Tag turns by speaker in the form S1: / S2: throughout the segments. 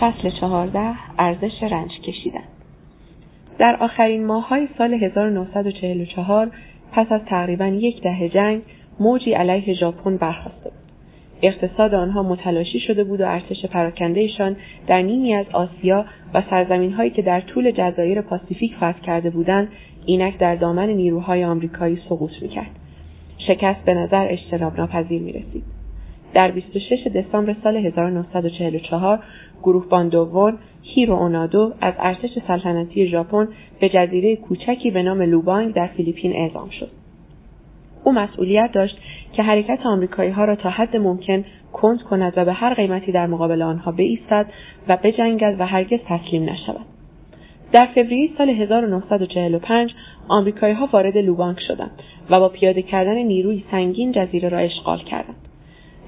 S1: فصل چهارده ارزش رنج کشیدن در آخرین ماههای سال 1944 پس از تقریبا یک دهه جنگ موجی علیه ژاپن برخواسته بود. اقتصاد آنها متلاشی شده بود و ارتش پراکندهشان در نیمی از آسیا و سرزمین هایی که در طول جزایر پاسیفیک فتح کرده بودند اینک در دامن نیروهای آمریکایی سقوط می‌کرد شکست به نظر اجتناب ناپذیر می رسید. در 26 دسامبر سال 1944 گروهبان دوم هیرو اونودا از ارتش سلطنتی ژاپن به جزیره کوچکی به نام لوبانگ در فیلیپین اعزام شد. او مسئولیت داشت که حرکت آمریکایی ها را تا حد ممکن کند کند و به هر قیمتی در مقابل آنها بایستد و بجنگد و هرگز تسلیم نشود. در فوریه سال 1945 آمریکایی ها وارد لوبانگ شدند و با پیاده کردن نیروی سنگین جزیره را اشغال کردند.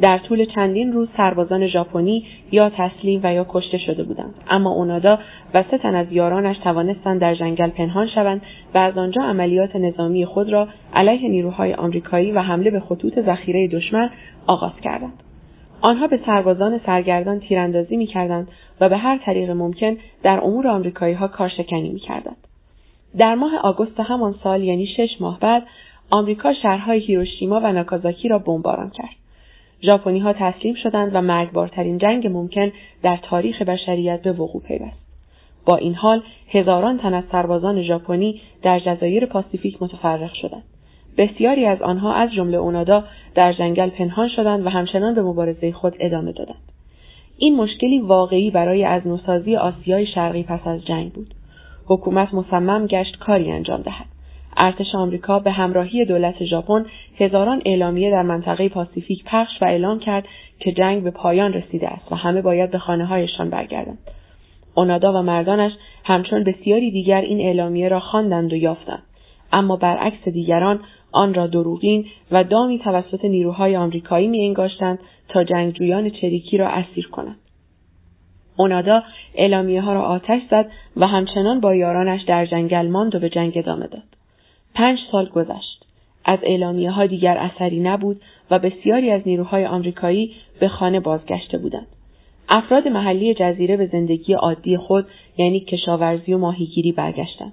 S1: در طول چندین روز سربازان ژاپنی یا تسلیم و یا کشته شده بودند. اما اونادا و سه تن از یارانش توانستند در جنگل پنهان شوند و از آنجا عملیات نظامی خود را علیه نیروهای آمریکایی و حمله به خطوط ذخیره دشمن آغاز کردند. آنها به سربازان سرگردان تیراندازی می‌کردند و به هر طریق ممکن در امور آمریکایی ها کارشکنی می‌کردند. در ماه آگوست همان سال یعنی شش ماه بعد آمریکا شهرهای هیروشیما و ناکازاکی را بمباران کرد. ژاپنی ها تسلیم شدند و مرگبارترین جنگ ممکن در تاریخ بشریت به وقوع پیوست. با این حال هزاران تن از سربازان ژاپنی در جزایر پاسیفیک متفرق شدند. بسیاری از آنها از جمله اونادا در جنگل پنهان شدند و همچنان به مبارزه خود ادامه دادند. این مشکلی واقعی برای از نوسازی آسیای شرقی پس از جنگ بود. حکومت مصمم گشت کاری انجام دهد. ارتش آمریکا به همراهی دولت ژاپن هزاران اعلامیه در منطقه پاسیفیک پخش و اعلام کرد که جنگ به پایان رسیده است و همه باید به خانه هایشان برگردند. اونادا و مردانش همچون بسیاری دیگر این اعلامیه را خواندند و یافتند اما برعکس دیگران آن را دروغین و دامی توسط نیروهای آمریکایی می تا جنگجویان چریکی را اسیر کنند. اونادا اعلامیه ها را آتش زد و همچنان با یارانش در جنگل ماند و به جنگ ادامه داد. پنج سال گذشت. از اعلامیه ها دیگر اثری نبود و بسیاری از نیروهای آمریکایی به خانه بازگشته بودند. افراد محلی جزیره به زندگی عادی خود یعنی کشاورزی و ماهیگیری برگشتند.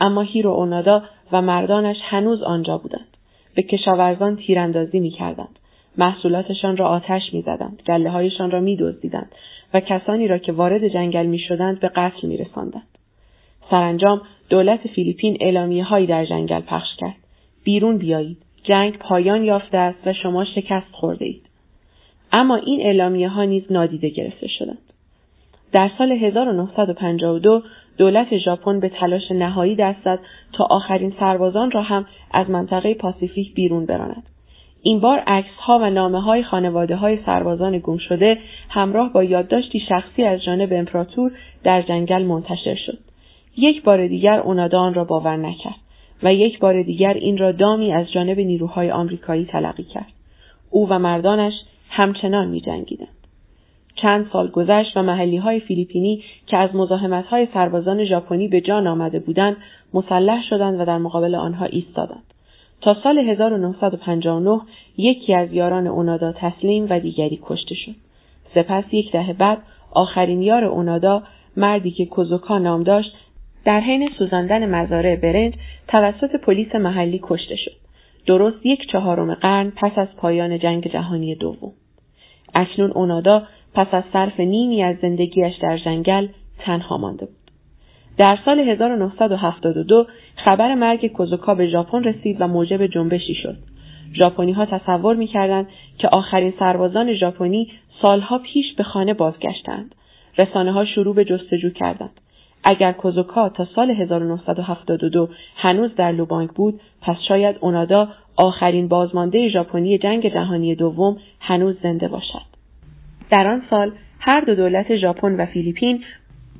S1: اما هیرو اونادا و مردانش هنوز آنجا بودند. به کشاورزان تیراندازی می‌کردند. محصولاتشان را آتش می‌زدند. گله هایشان را میدزدیدند و کسانی را که وارد جنگل می‌شدند به قتل میرساندند. سرانجام دولت فیلیپین اعلامیه هایی در جنگل پخش کرد. بیرون بیایید. جنگ پایان یافته است و شما شکست خورده اید. اما این اعلامیه ها نیز نادیده گرفته شدند. در سال 1952 دولت ژاپن به تلاش نهایی دست زد تا آخرین سربازان را هم از منطقه پاسیفیک بیرون براند. این بار عکس ها و نامه های خانواده های سربازان گم شده همراه با یادداشتی شخصی از جانب امپراتور در جنگل منتشر شد. یک بار دیگر اونادا آن را باور نکرد و یک بار دیگر این را دامی از جانب نیروهای آمریکایی تلقی کرد. او و مردانش همچنان می جنگیدند. چند سال گذشت و محلی های فیلیپینی که از مزاحمت های سربازان ژاپنی به جان آمده بودند مسلح شدند و در مقابل آنها ایستادند. تا سال 1959 یکی از یاران اونادا تسلیم و دیگری کشته شد. سپس یک دهه بعد آخرین یار اونادا مردی که کوزوکا نام داشت در حین سوزاندن مزارع برنج توسط پلیس محلی کشته شد. درست یک چهارم قرن پس از پایان جنگ جهانی دوم. اکنون اونادا پس از صرف نیمی از زندگیش در جنگل تنها مانده بود. در سال 1972 خبر مرگ کوزوکا به ژاپن رسید و موجب جنبشی شد. ژاپنی ها تصور می‌کردند که آخرین سربازان ژاپنی سالها پیش به خانه بازگشتند. رسانه ها شروع به جستجو کردند. اگر کوزوکا تا سال 1972 هنوز در لوبانگ بود پس شاید اونادا آخرین بازمانده ژاپنی جنگ جهانی دوم هنوز زنده باشد. در آن سال هر دو دولت ژاپن و فیلیپین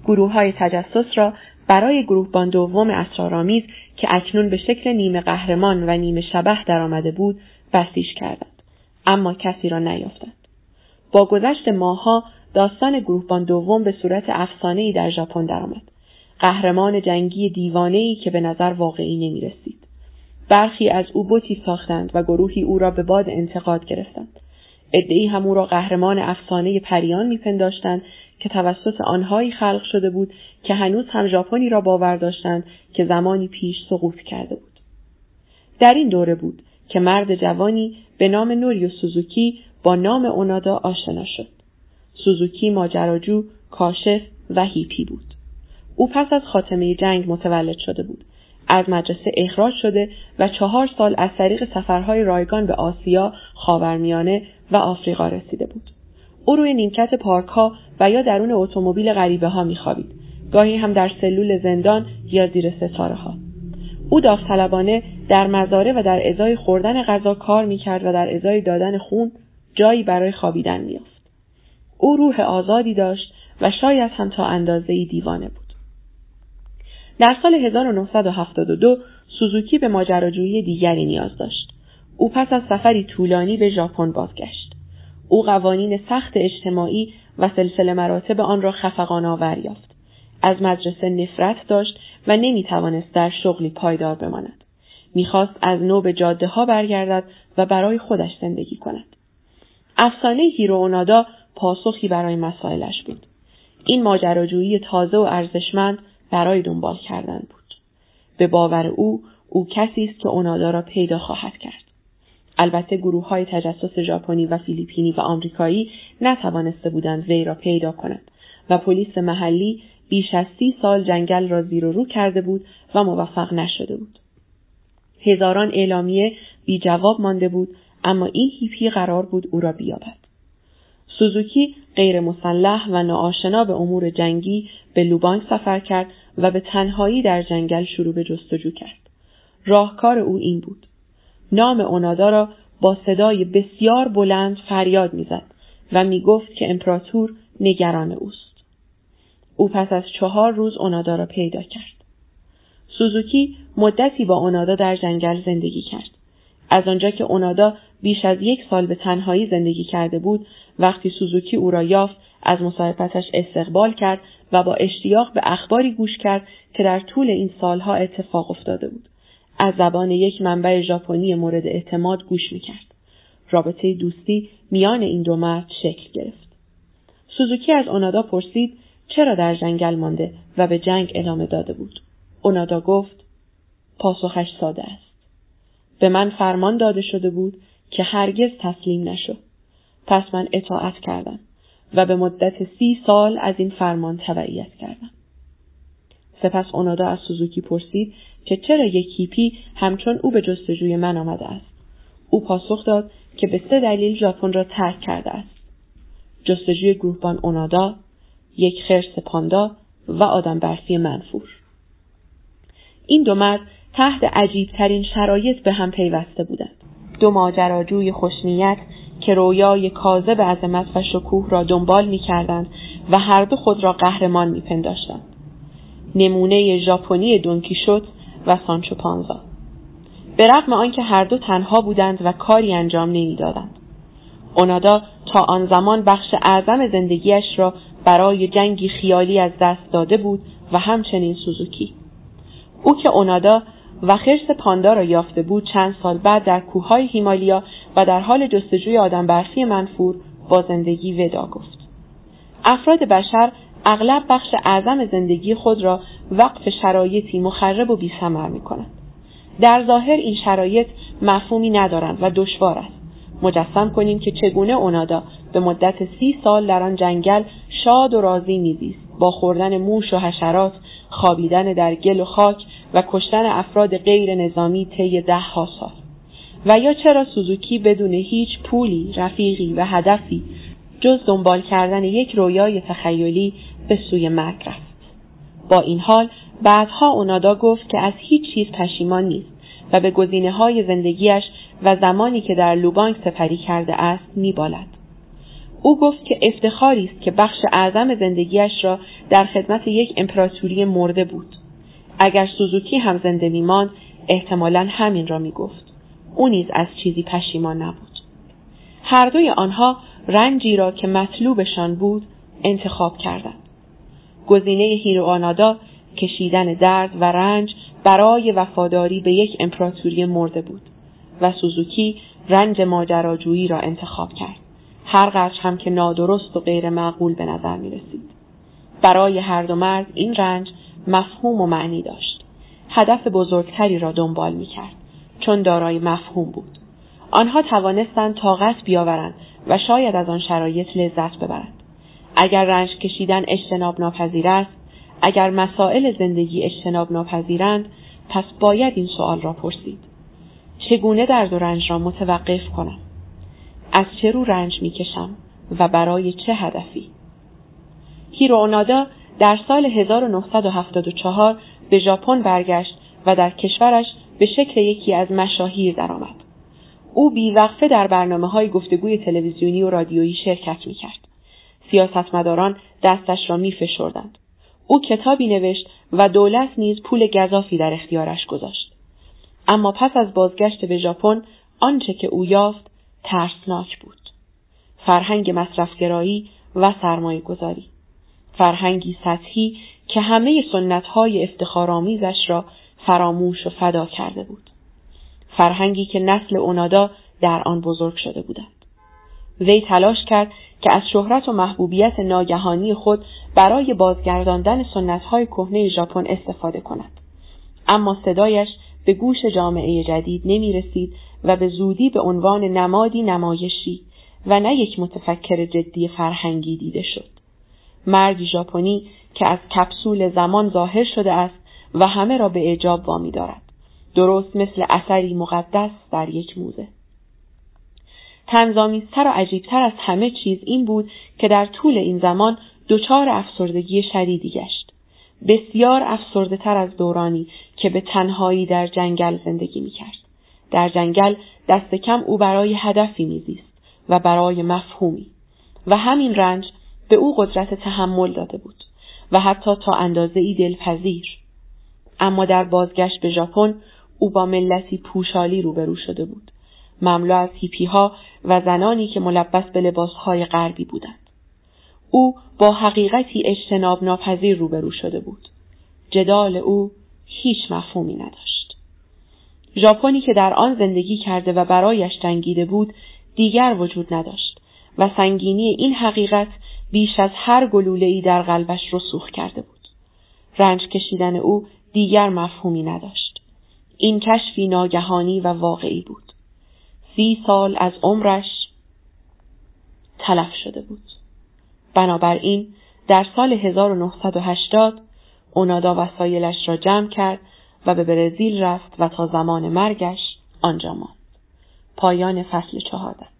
S1: گروه های تجسس را برای گروهبان دوم اسرارآمیز که اکنون به شکل نیمه قهرمان و نیمه شبه درآمده بود بسیج کردند. اما کسی را نیافتند. با گذشت ماهها داستان گروهبان دوم به صورت افسانه‌ای در ژاپن درآمد. قهرمان جنگی دیوانه‌ای که به نظر واقعی نمی رسید. برخی از او بوتی ساختند و گروهی او را به باد انتقاد گرفتند. ادعی هم او را قهرمان افسانه پریان میپنداشتند که توسط آنهایی خلق شده بود که هنوز هم ژاپنی را باور داشتند که زمانی پیش سقوط کرده بود. در این دوره بود که مرد جوانی به نام نوریو سوزوکی با نام اونادا آشنا شد. سوزوکی ماجراجو، کاشف و هیپی بود. او پس از خاتمه جنگ متولد شده بود. از مدرسه اخراج شده و چهار سال از طریق سفرهای رایگان به آسیا، خاورمیانه و آفریقا رسیده بود. او روی نیمکت پارک ها و یا درون اتومبیل غریبه ها میخوابید. گاهی هم در سلول زندان یا زیر ستاره ها. او داوطلبانه در مزاره و در ازای خوردن غذا کار می‌کرد و در ازای دادن خون جایی برای خوابیدن میافت. او روح آزادی داشت و شاید هم تا اندازه دیوانه بود. در سال 1972 سوزوکی به ماجراجویی دیگری نیاز داشت. او پس از سفری طولانی به ژاپن بازگشت. او قوانین سخت اجتماعی و سلسله مراتب آن را خفقان آور یافت. از مدرسه نفرت داشت و نمی توانست در شغلی پایدار بماند. می‌خواست از نو به جاده ها برگردد و برای خودش زندگی کند. افسانه هیرو پاسخی برای مسائلش بود. این ماجراجویی تازه و ارزشمند برای دنبال کردن بود. به باور او او کسی است که اونادا را پیدا خواهد کرد. البته گروه های تجسس ژاپنی و فیلیپینی و آمریکایی نتوانسته بودند وی را پیدا کنند و پلیس محلی بیش از سی سال جنگل را زیر و رو کرده بود و موفق نشده بود. هزاران اعلامیه بی جواب مانده بود اما این هیپی قرار بود او را بیابد. سوزوکی غیر مسلح و ناآشنا به امور جنگی به لوبانگ سفر کرد و به تنهایی در جنگل شروع به جستجو کرد. راهکار او این بود. نام اونادا را با صدای بسیار بلند فریاد می‌زد و می‌گفت که امپراتور نگران اوست. او پس از چهار روز اونادا را پیدا کرد. سوزوکی مدتی با اونادا در جنگل زندگی کرد. از آنجا که اونادا بیش از یک سال به تنهایی زندگی کرده بود وقتی سوزوکی او را یافت از مصاحبتش استقبال کرد و با اشتیاق به اخباری گوش کرد که در طول این سالها اتفاق افتاده بود. از زبان یک منبع ژاپنی مورد اعتماد گوش می‌کرد. رابطه دوستی میان این دو مرد شکل گرفت. سوزوکی از اونادا پرسید چرا در جنگل مانده و به جنگ ادامه داده بود. اونادا گفت پاسخش ساده است. به من فرمان داده شده بود که هرگز تسلیم نشو. پس من اطاعت کردم و به مدت سی سال از این فرمان تبعیت کردم. سپس اونادا از سوزوکی پرسید که چرا یک هیپی همچون او به جستجوی من آمده است. او پاسخ داد که به سه دلیل ژاپن را ترک کرده است. جستجوی گروهبان اونادا، یک خرس پاندا و آدم برفی منفور. این دو مرد تحت عجیبترین شرایط به هم پیوسته بودند. دو ماجراجوی خوشنیت که رویای کاذب عظمت و شکوه را دنبال می کردند و هر دو خود را قهرمان می پنداشتند. نمونه ژاپنی دونکیشوت و سانچو پانزا. به رغم آنکه هر دو تنها بودند و کاری انجام نمی‌دادند. اونادا تا آن زمان بخش اعظم زندگیش را برای جنگی خیالی از دست داده بود و همچنین سوزوکی. او که اونادا و خرس پاندا را یافته بود چند سال بعد در کوههای هیمالیا و در حال جستجوی آدم برفی منفور با زندگی ودا گفت. افراد بشر اغلب بخش اعظم زندگی خود را وقف شرایطی مخرب و بیثمر می کنند. در ظاهر این شرایط مفهومی ندارند و دشوار است. مجسم کنیم که چگونه اونادا به مدت سی سال در آن جنگل شاد و راضی میزیست با خوردن موش و حشرات خوابیدن در گل و خاک و کشتن افراد غیر نظامی طی ده ها سال و یا چرا سوزوکی بدون هیچ پولی، رفیقی و هدفی جز دنبال کردن یک رویای تخیلی به سوی مرگ رفت. با این حال بعدها اونادا گفت که از هیچ چیز پشیمان نیست و به گزینه های زندگیش و زمانی که در لوبانگ سپری کرده است میبالد. او گفت که افتخاری است که بخش اعظم زندگیش را در خدمت یک امپراتوری مرده بود. اگر سوزوکی هم زنده میماند احتمالا همین را می‌گفت. او نیز از چیزی پشیمان نبود. هر دوی آنها رنجی را که مطلوبشان بود انتخاب کردند. گزینه هیرو کشیدن درد و رنج برای وفاداری به یک امپراتوری مرده بود و سوزوکی رنج ماجراجویی را انتخاب کرد. هر هم که نادرست و غیر معقول به نظر می رسید. برای هر دو مرد این رنج مفهوم و معنی داشت. هدف بزرگتری را دنبال می کرد چون دارای مفهوم بود. آنها توانستند طاقت بیاورند و شاید از آن شرایط لذت ببرند. اگر رنج کشیدن اجتناب ناپذیر است، اگر مسائل زندگی اجتناب ناپذیرند، پس باید این سوال را پرسید. چگونه درد و رنج را متوقف کنم؟ از چه رو رنج می کشم و برای چه هدفی؟ هیرو در سال 1974 به ژاپن برگشت و در کشورش به شکل یکی از مشاهیر درآمد. او بیوقفه در برنامه های گفتگوی تلویزیونی و رادیویی شرکت می کرد. سیاستمداران دستش را می فشردند. او کتابی نوشت و دولت نیز پول گذافی در اختیارش گذاشت. اما پس از بازگشت به ژاپن آنچه که او یافت ترسناک بود. فرهنگ مصرفگرایی و سرمایه گذاری. فرهنگی سطحی که همه سنتهای افتخارآمیزش را فراموش و فدا کرده بود. فرهنگی که نسل اونادا در آن بزرگ شده بودند. وی تلاش کرد که از شهرت و محبوبیت ناگهانی خود برای بازگرداندن سنتهای کهنه ژاپن استفاده کند. اما صدایش به گوش جامعه جدید نمی رسید و به زودی به عنوان نمادی نمایشی و نه یک متفکر جدی فرهنگی دیده شد. مردی ژاپنی که از کپسول زمان ظاهر شده است و همه را به اعجاب وامی دارد. درست مثل اثری مقدس در یک موزه. تنظامیزتر و عجیبتر از همه چیز این بود که در طول این زمان دچار افسردگی شدیدی گشت. بسیار افسرده تر از دورانی که به تنهایی در جنگل زندگی می کرد. در جنگل دست کم او برای هدفی میزیست و برای مفهومی و همین رنج به او قدرت تحمل داده بود و حتی تا اندازه ای دلپذیر. اما در بازگشت به ژاپن او با ملتی پوشالی روبرو شده بود. مملو از هیپی ها و زنانی که ملبس به لباسهای غربی بودند. او با حقیقتی اجتناب ناپذیر روبرو شده بود. جدال او هیچ مفهومی نداشت. ژاپنی که در آن زندگی کرده و برایش جنگیده بود دیگر وجود نداشت و سنگینی این حقیقت بیش از هر گلوله ای در قلبش رسوخ کرده بود. رنج کشیدن او دیگر مفهومی نداشت. این کشفی ناگهانی و واقعی بود. سی سال از عمرش تلف شده بود. بنابراین در سال 1980 اونادا وسایلش را جمع کرد و به برزیل رفت و تا زمان مرگش آنجا ماند. پایان فصل چهارده